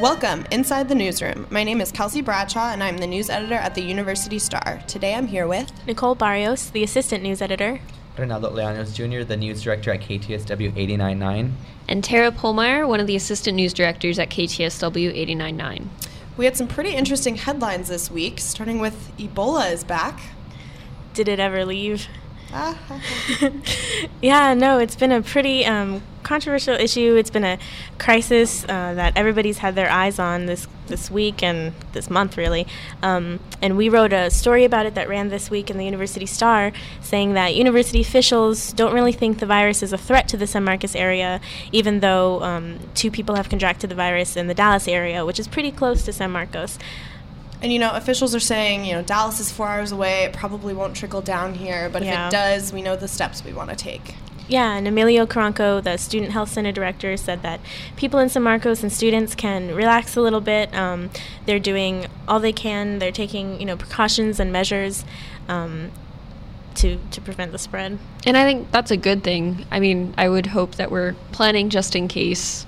Welcome inside the newsroom. My name is Kelsey Bradshaw, and I'm the news editor at the University Star. Today I'm here with Nicole Barrios, the assistant news editor, Reynaldo Leanos Jr., the news director at KTSW 899. And Tara Polmeyer, one of the assistant news directors at KTSW 899. We had some pretty interesting headlines this week, starting with Ebola is back. Did it ever leave? yeah, no, it's been a pretty um, controversial issue. It's been a crisis uh, that everybody's had their eyes on this this week and this month, really. Um, and we wrote a story about it that ran this week in the University Star, saying that university officials don't really think the virus is a threat to the San Marcos area, even though um, two people have contracted the virus in the Dallas area, which is pretty close to San Marcos. And you know, officials are saying, you know, Dallas is four hours away. It probably won't trickle down here, but Yeah. if it does, we know the steps we want to take. Yeah, and Emilio Carranco, the Student Health Center director, said that people in San Marcos and students can relax a little bit. Um, they're doing all they can. They're taking you know precautions and measures um, to to prevent the spread. And I think that's a good thing. I mean, I would hope that we're planning just in case.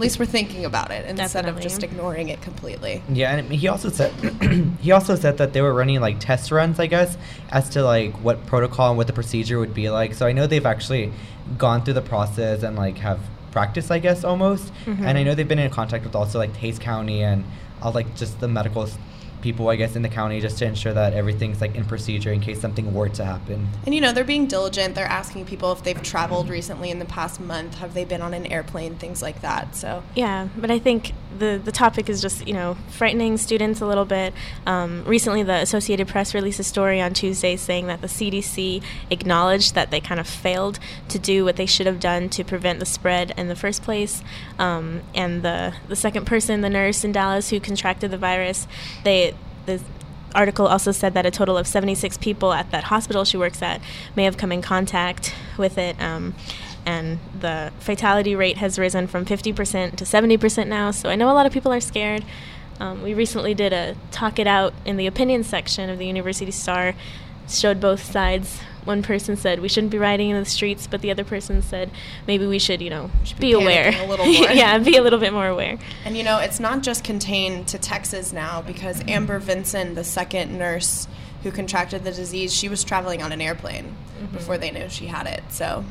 At least we're thinking about it instead of just ignoring it completely. Yeah, and he also said he also said that they were running like test runs, I guess, as to like what protocol and what the procedure would be like. So I know they've actually gone through the process and like have practiced, I guess, almost. And I Mhm. know they've been in contact with also like Hays County and all like just the medical s- people, I guess, in the county, just to ensure that everything's like in procedure in case something were to happen. And you know, they're being diligent. They're asking people if they've traveled recently in the past month, have they been on an airplane, things like that. So Yeah, but I think the the topic is just you know frightening students a little bit. Um, recently, the Associated Press released a story on Tuesday saying that the CDC acknowledged that they kind of failed to do what they should have done to prevent the spread in the first place. Um, and the the second person, the nurse in Dallas who contracted the virus, they the article also said that a total of 76 people at that hospital she works at may have come in contact with it. Um, and the fatality rate has risen from 50% to 70% now. So I know a lot of people are scared. Um, we recently did a talk it out in the opinion section of the University Star, showed both sides. One person said we shouldn't be riding in the streets, but the other person said maybe we should, you know, Should be, be aware. a little more. yeah, be a little bit more aware. And you know, it's not just contained to Texas now because Amber Vinson, the second nurse who contracted the disease, she was traveling on an airplane before they knew she had it. So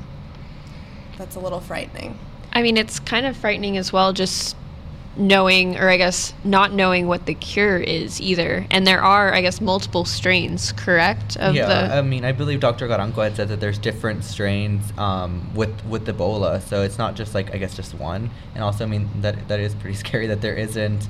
that's a little frightening. I mean, it's kind of frightening as well, just knowing, or I guess not knowing what the cure is either. And there are, I guess, multiple strains, correct? Of yeah, the I mean, I believe Dr. Carranco had said that there's different strains um, with with Ebola, so it's not just like I guess just one. And also, I mean, that that is pretty scary that there isn't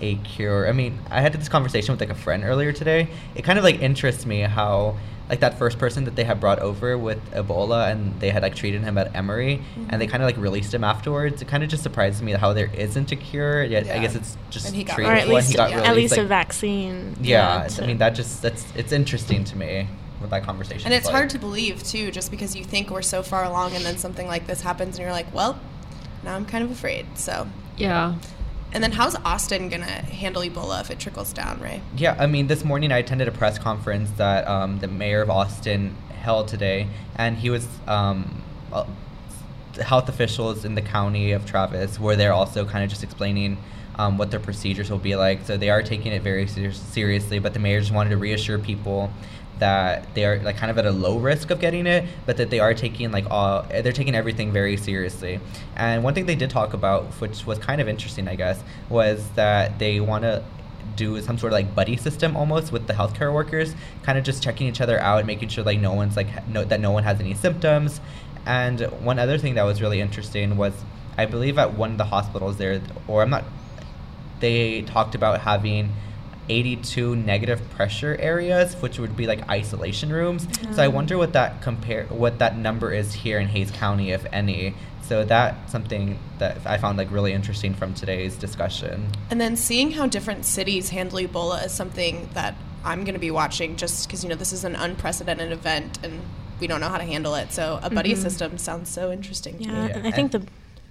a cure. I mean, I had this conversation with like a friend earlier today. It kind of like interests me how like that first person that they had brought over with Ebola and they had like treated him at Emory and they mm-hmm. kind of like released him afterwards. It kind of just surprises me how there isn't a cure. Yet I guess it's just And he got Or at least, he got yeah. at released, least a vaccine. yeah, to- I mean that just that's it's interesting to me with that conversation. And it's like. hard to believe too, just because you think we're so far along and then something like this happens and you're like, well, now I'm kind of afraid. So, yeah. And then how's Austin gonna handle Ebola if it trickles down, Ray? Yeah, I mean, this morning I attended a press conference that um, the mayor of Austin held today, and he was um, uh, health officials in the county of Travis were there also kind of just explaining um, what their procedures will be like. So they are taking it very ser- seriously, but the mayor just wanted to reassure people that they are like kind of at a low risk of getting it, but that they are taking like all they're taking everything very seriously. And one thing they did talk about, which was kind of interesting, I guess, was that they want to do some sort of like buddy system almost with the healthcare workers, kind of just checking each other out, making sure like no one's like no, that no one has any symptoms. And one other thing that was really interesting was, I believe at one of the hospitals there, or I'm not, they talked about having 82 negative pressure areas, which would be like isolation rooms. So I wonder what that compare, what that number is here in Hays County, if any. So that's something that I found like really interesting from today's discussion. And then seeing how different cities handle Ebola is something that I'm going to be watching just because, you know, this is an unprecedented event and we don't know how to handle it. So a buddy Mhm. system sounds so interesting to Yeah, me. Yeah, I think the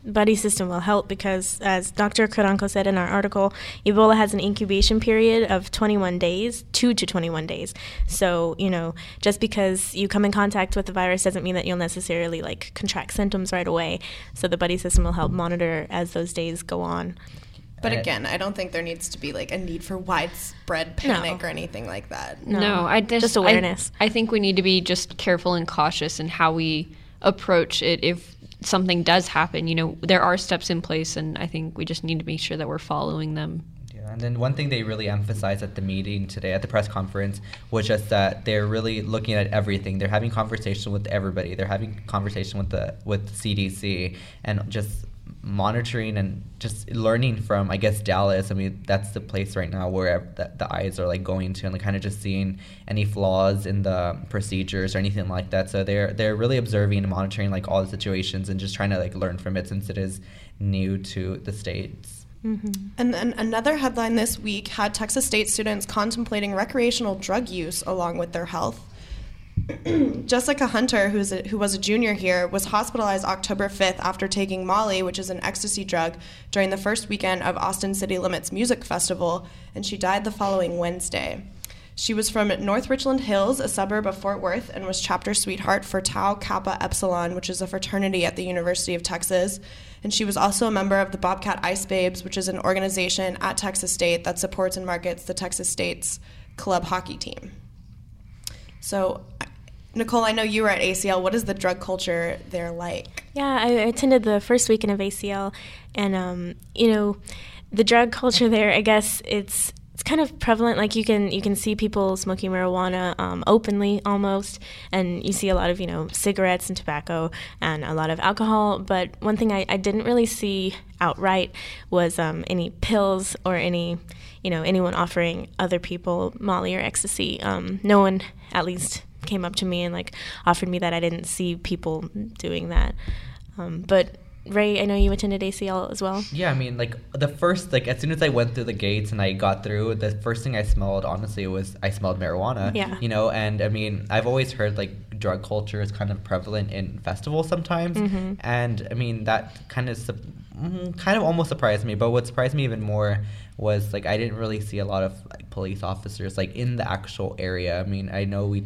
buddy system will help because, as Dr. Carranco said in our article, Ebola has an incubation period of 21 days, 2 to 21 days. So, you know, just because you come in contact with the virus doesn't mean that you'll necessarily like contract symptoms right away. So the buddy system will help monitor as those days go on. But Uh, again, I don't think there needs to be like a need for widespread panic or anything like that. No, No, I just, just I- awareness. I, think we need to be just careful and cautious in how we approach it if something does happen. You know, there are steps in place, and I think we just need to make sure that we're following them. Yeah, and then one thing they really emphasized at the meeting today, at the press conference, was just that they're really looking at everything. They're having conversation with everybody. They're having conversation with the with CDC and just monitoring and just learning from, I guess, Dallas. I mean, that's the place right now where the, the eyes are like going to, and like kind of just seeing any flaws in the procedures or anything like that. So they're they're really observing and monitoring like all the situations and just trying to like learn from it since it is new to the states. Mm-hmm. And then another headline this week had Texas State students contemplating recreational drug use along with their health. Jessica Hunter, who's a, who was a junior here, was hospitalized October 5th after taking Molly, which is an ecstasy drug, during the first weekend of Austin City Limits Music Festival, and she died the following Wednesday. She was from North Richland Hills, a suburb of Fort Worth, and was chapter sweetheart for Tau Kappa Epsilon, which is a fraternity at the University of Texas. And she was also a member of the Bobcat Ice Babes, which is an organization at Texas State that supports and markets the Texas State's club hockey team. So, Nicole, I know you were at ACL. What is the drug culture there like? Yeah, I attended the first weekend of ACL, and um, you know, the drug culture there. I guess it's it's kind of prevalent. Like you can you can see people smoking marijuana um, openly almost, and you see a lot of you know cigarettes and tobacco and a lot of alcohol. But one thing I, I didn't really see outright was um, any pills or any you know anyone offering other people Molly or ecstasy. Um, no one, at least, came up to me and like offered me that. I didn't see people doing that. Um, but Ray, I know you attended ACL as well. Yeah, I mean, like the first, like as soon as I went through the gates and I got through, the first thing I smelled, honestly, was I smelled marijuana. Yeah. You know, and I mean, I've always heard like drug culture is kind of prevalent in festivals sometimes, Mhm. and I mean that kind of, sup- mm, kind of almost surprised me. But what surprised me even more was like I didn't really see a lot of like police officers like in the actual area. I mean, I know we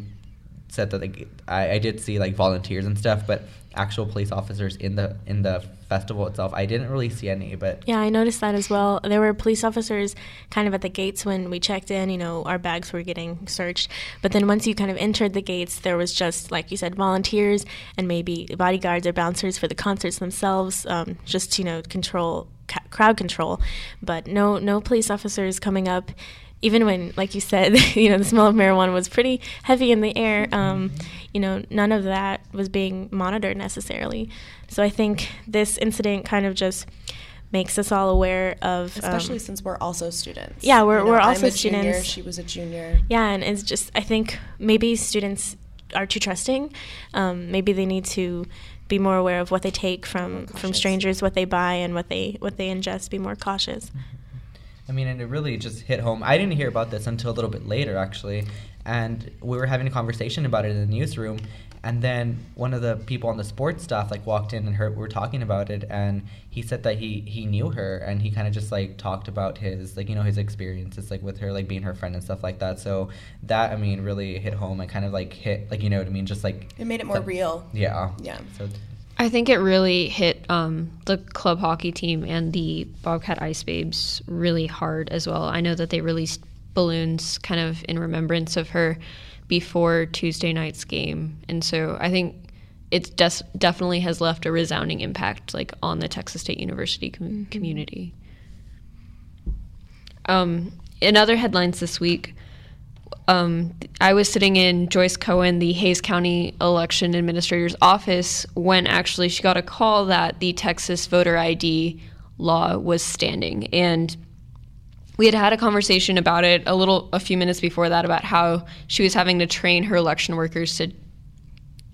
said that I, I did see like volunteers and stuff, but actual police officers in the in the festival itself, I didn't really see any. But Yeah, I noticed that as well. There were police officers kind of at the gates when we checked in, you know, our bags were getting searched. But then once you kind of entered the gates, there was just, like you said, volunteers and maybe bodyguards or bouncers for the concerts themselves, um, just you know, control, ca- crowd control. But no, no police officers coming up. Even when, like you said, you know, the smell of marijuana was pretty heavy in the air, um, you know, none of that was being monitored necessarily. So I think this incident kind of just makes us all aware of, um, Especially since we're also students. Yeah, we're- You know, we're also a junior, students. She was a junior. yeah, and it's just I think maybe students are too trusting. Um, maybe they need to be more aware of what they take from from strangers, what they buy, and what they what they ingest. Be more cautious. I mean, and it really just hit home. I didn't hear about this until a little bit later, actually. And we were having a conversation about it in the newsroom. And then one of the people on the sports staff like walked in and heard we were talking about it. And he said that he he knew her and he kind of just like talked about his like you know his experiences like with her like being her friend and stuff like that. So that I mean really hit home and kind of like hit like you know what I mean just like It made it more some- real. Yeah. Yeah. So I think it really hit um, the club hockey team and the Bobcat Ice Babes really hard as well. I know that they released balloons kind of in remembrance of her before Tuesday night's game, and so I think it des- definitely has left a resounding impact like on the Texas State University com- community. Um, in other headlines this week, um, I was sitting in Joyce Cowan, the Hays County election administrator's office, when actually she got a call that the Texas voter ID law was standing. And we had had a conversation about it a little, a few minutes before that, about how she was having to train her election workers to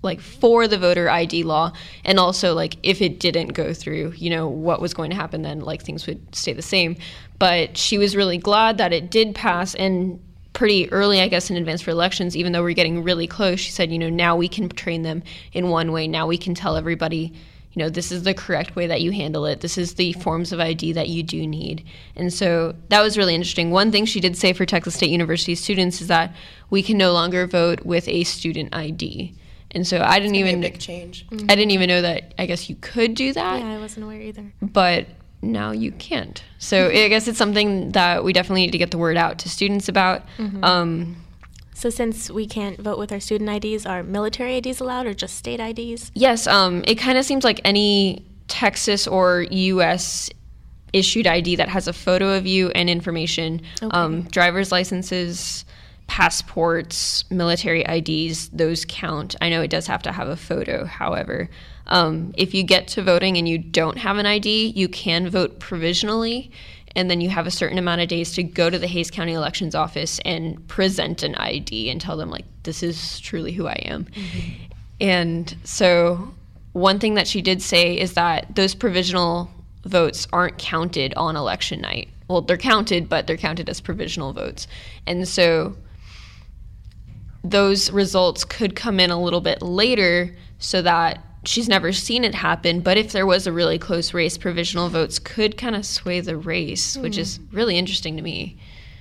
like for the voter ID law and also like if it didn't go through, you know, what was going to happen then like things would stay the same. But she was really glad that it did pass and pretty early I guess in advance for elections even though we're getting really close. She said, you know, now we can train them in one way. Now we can tell everybody you know, this is the correct way that you handle it. This is the forms of ID that you do need. And so that was really interesting. One thing she did say for Texas State University students is that we can no longer vote with a student ID. And so I didn't even big change. I didn't even know that I guess you could do that. Yeah, I wasn't aware either. But now you can't. So I guess it's something that we definitely need to get the word out to students about. Um, So since we can't vote with our student IDs, are military IDs allowed or just state IDs? Yes, um, it kind of seems like any Texas or U.S. issued ID that has a photo of you and information, um, driver's licenses, passports, military IDs, those count. I know it does have to have a photo, however. Um, if you get to voting and you don't have an ID, you can vote provisionally, and then you have a certain amount of days to go to the Hays County Elections Office and present an ID and tell them, like, this is truly who I am. And so, one thing that she did say is that those provisional votes aren't counted on election night. Well, they're counted, but they're counted as provisional votes. And so, those results could come in a little bit later so that she's never seen it happen. But if there was a really close race, provisional votes could kind of sway the race, which is hmm. really interesting to me.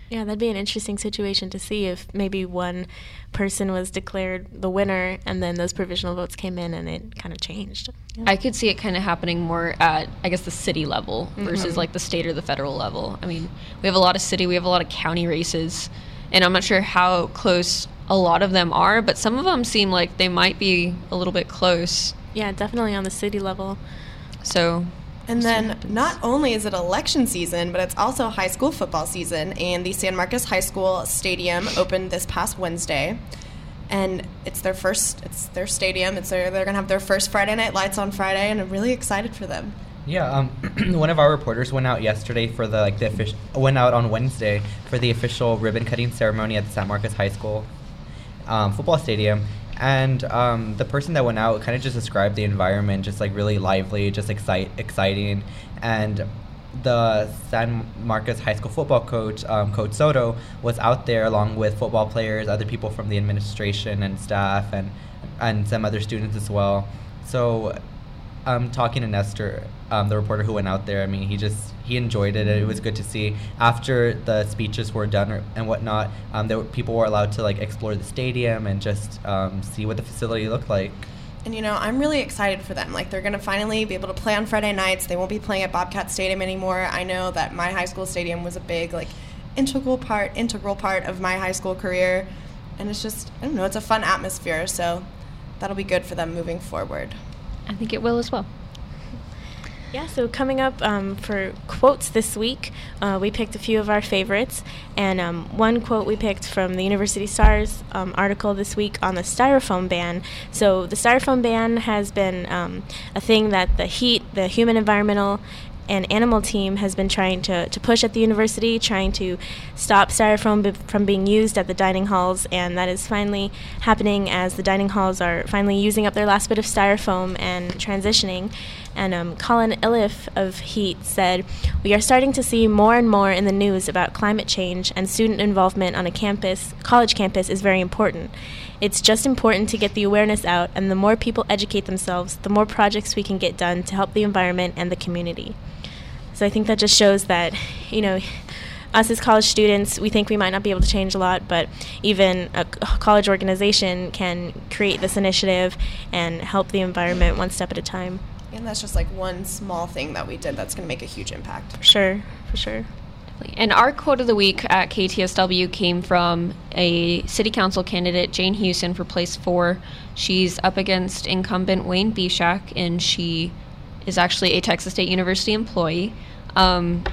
Yeah, that'd be an interesting situation to see if maybe one person was declared the winner and then those provisional votes came in and it kind of changed. Yeah. I could see it kind of happening more at, I guess, the city level mm-hmm. versus like the state or the federal level. I mean, we have a lot of city, we have a lot of county races, and I'm not sure how close a lot of them are, but some of them seem like they might be a little bit close. yeah, definitely on the city level. So, And then not only is it election season, but it's also high school football season. And the San Marcos High School Stadium opened this past Wednesday, and it's their first. It's their stadium. It's their, they're gonna have their first Friday night lights on Friday, and I'm really excited for them. Yeah, um, one of our reporters went out yesterday for the like the official went out on Wednesday for the official ribbon cutting ceremony at the San Marcos High School um, football stadium, and um, the person that went out kind of just described the environment, just like really lively, just excite exciting, and the San Marcos High School football coach, um, Coach Soto, was out there along with football players, other people from the administration and staff, and and some other students as well. So um, talking to Nestor, um, the reporter who went out there, I mean, he just he enjoyed it. It was good to see. After the speeches were done and whatnot, um, there were, people were allowed to like explore the stadium and just um, see what the facility looked like. And you know, I'm really excited for them. Like they're gonna finally be able to play on Friday nights. They won't be playing at Bobcat Stadium anymore. I know that my high school stadium was a big like integral part integral part of my high school career. And it's just I don't know, it's a fun atmosphere, so that'll be good for them moving forward. I think it will as well. Yeah, so coming up um, for quotes this week, uh, we picked a few of our favorites. And um, one quote we picked from the University Stars um, article this week on the styrofoam ban. So, the styrofoam ban has been um, a thing that the HEAT, the Human Environmental and Animal team, has been trying to, to push at the university, trying to stop styrofoam from being used at the dining halls. And that is finally happening as the dining halls are finally using up their last bit of styrofoam and transitioning. And um, Colin Illiff of HEAT said, We are starting to see more and more in the news about climate change, and student involvement on a campus, college campus, is very important. It's just important to get the awareness out, and the more people educate themselves, the more projects we can get done to help the environment and the community. So I think that just shows that, you know, us as college students, we think we might not be able to change a lot, but even a college organization can create this initiative and help the environment one step at a time. And that's just like one small thing that we did that's gonna make a huge impact. For sure, for sure. And our quote of the week at KTSW came from a city council candidate, Jane Houston, for place four. She's up against incumbent Wayne Becak, and she is actually a Texas State University employee. Um,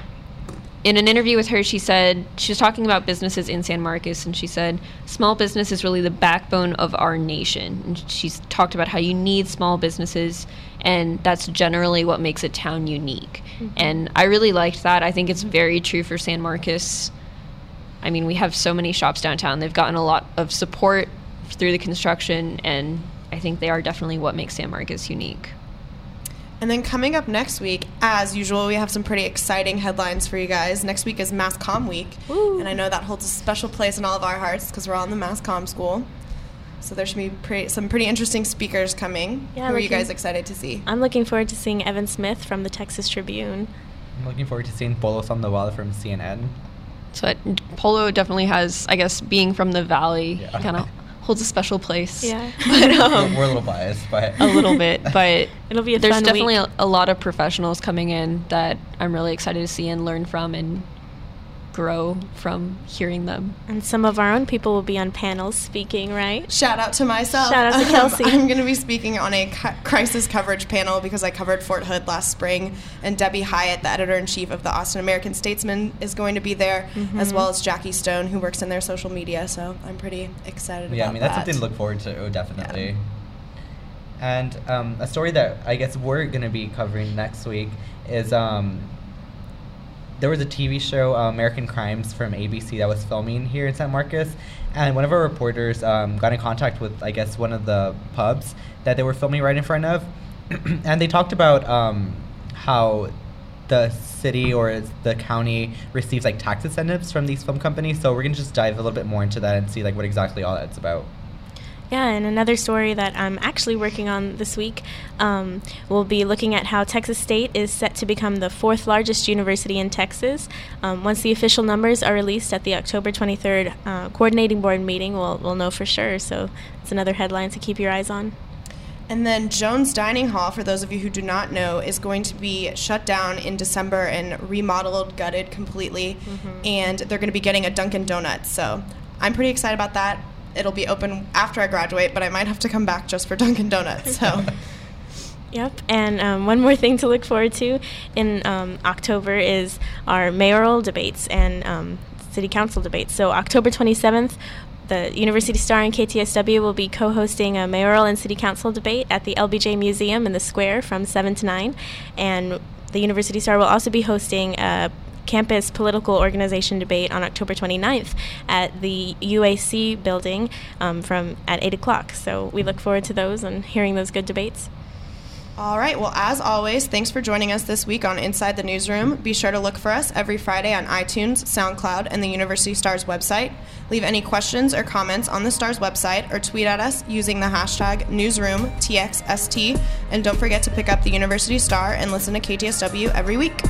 in an interview with her, she said she was talking about businesses in San Marcos, and she said small business is really the backbone of our nation. And she's talked about how you need small businesses, and that's generally what makes a town unique. And I really liked that. I think it's very true for San Marcos. I mean, we have so many shops downtown. They've gotten a lot of support through the construction, and I think they are definitely what makes San Marcos unique. And then coming up next week, as usual, we have some pretty exciting headlines for you guys. Next week is Mass Comm Week, Woo. and I know that holds a special place in all of our hearts because we're all in the Mass Comm school. So there should be pretty, some pretty interesting speakers coming. Yeah, Who are you guys excited to see? I'm looking forward to seeing Evan Smith from the Texas Tribune. I'm looking forward to seeing Polo Sandoval from CNN. So it, Polo definitely has, I guess, being from the valley, Yeah. kind of holds a special place. Yeah. but um, We're a little biased, but a little bit, but It'll be a there's fun definitely week. a, a lot of professionals coming in that I'm really excited to see and learn from and grow from hearing them. And some of our own people will be on panels speaking, right? Shout out to myself. Shout out to Kelsey. I'm going to be speaking on a cu- crisis coverage panel because I covered Fort Hood last spring, and Debbie Hiott, the editor in chief of the Austin American Statesman, is going to be there, as Mhm. well as Jackie Stone, who works in their social media. So I'm pretty excited. yeah, I mean that's that. something to look forward to, oh, definitely. And um, a story that I guess we're going to be covering next week is um, there was a TV show, uh, American Crimes, from ABC that was filming here in San Marcos, and one of our reporters um, got in contact with, I guess, one of the pubs that they were filming right in front of, and they talked about um, how the city or the county receives like tax incentives from these film companies. So we're gonna just dive a little bit more into that and see like what exactly all that's about. Yeah, and another story that I'm actually working on this week, um, we'll be looking at how Texas State is set to become the fourth largest university in Texas. Um, once the official numbers are released at the October 23rd uh, coordinating board meeting, we'll, we'll know for sure. So it's another headline to keep your eyes on. And then Jones Dining Hall, for those of you who do not know, is going to be shut down in December and remodeled, gutted completely. And they're going to be getting a Dunkin' Donuts. So I'm pretty excited about that. It'll be open after I graduate, but I might have to come back just for Dunkin' Donuts. So Yep, and um, one more thing to look forward to in um, October is our mayoral debates and um, city council debates. So October 27th, the University Star and KTSW will be co-hosting a mayoral and city council debate at the LBJ Museum in the square from 7 to 9, and the University Star will also be hosting a campus political organization debate on October 29th at the UAC building um, from at 8 o'clock. So we look forward to those and hearing those good debates. All right. Well, as always, thanks for joining us this week on Inside the Newsroom. Be sure to look for us every Friday on iTunes, SoundCloud, and the University Stars website. Leave any questions or comments on the Stars website or tweet at us using the hashtag NewsroomTXST. And don't forget to pick up the University Star and listen to KTSW every week.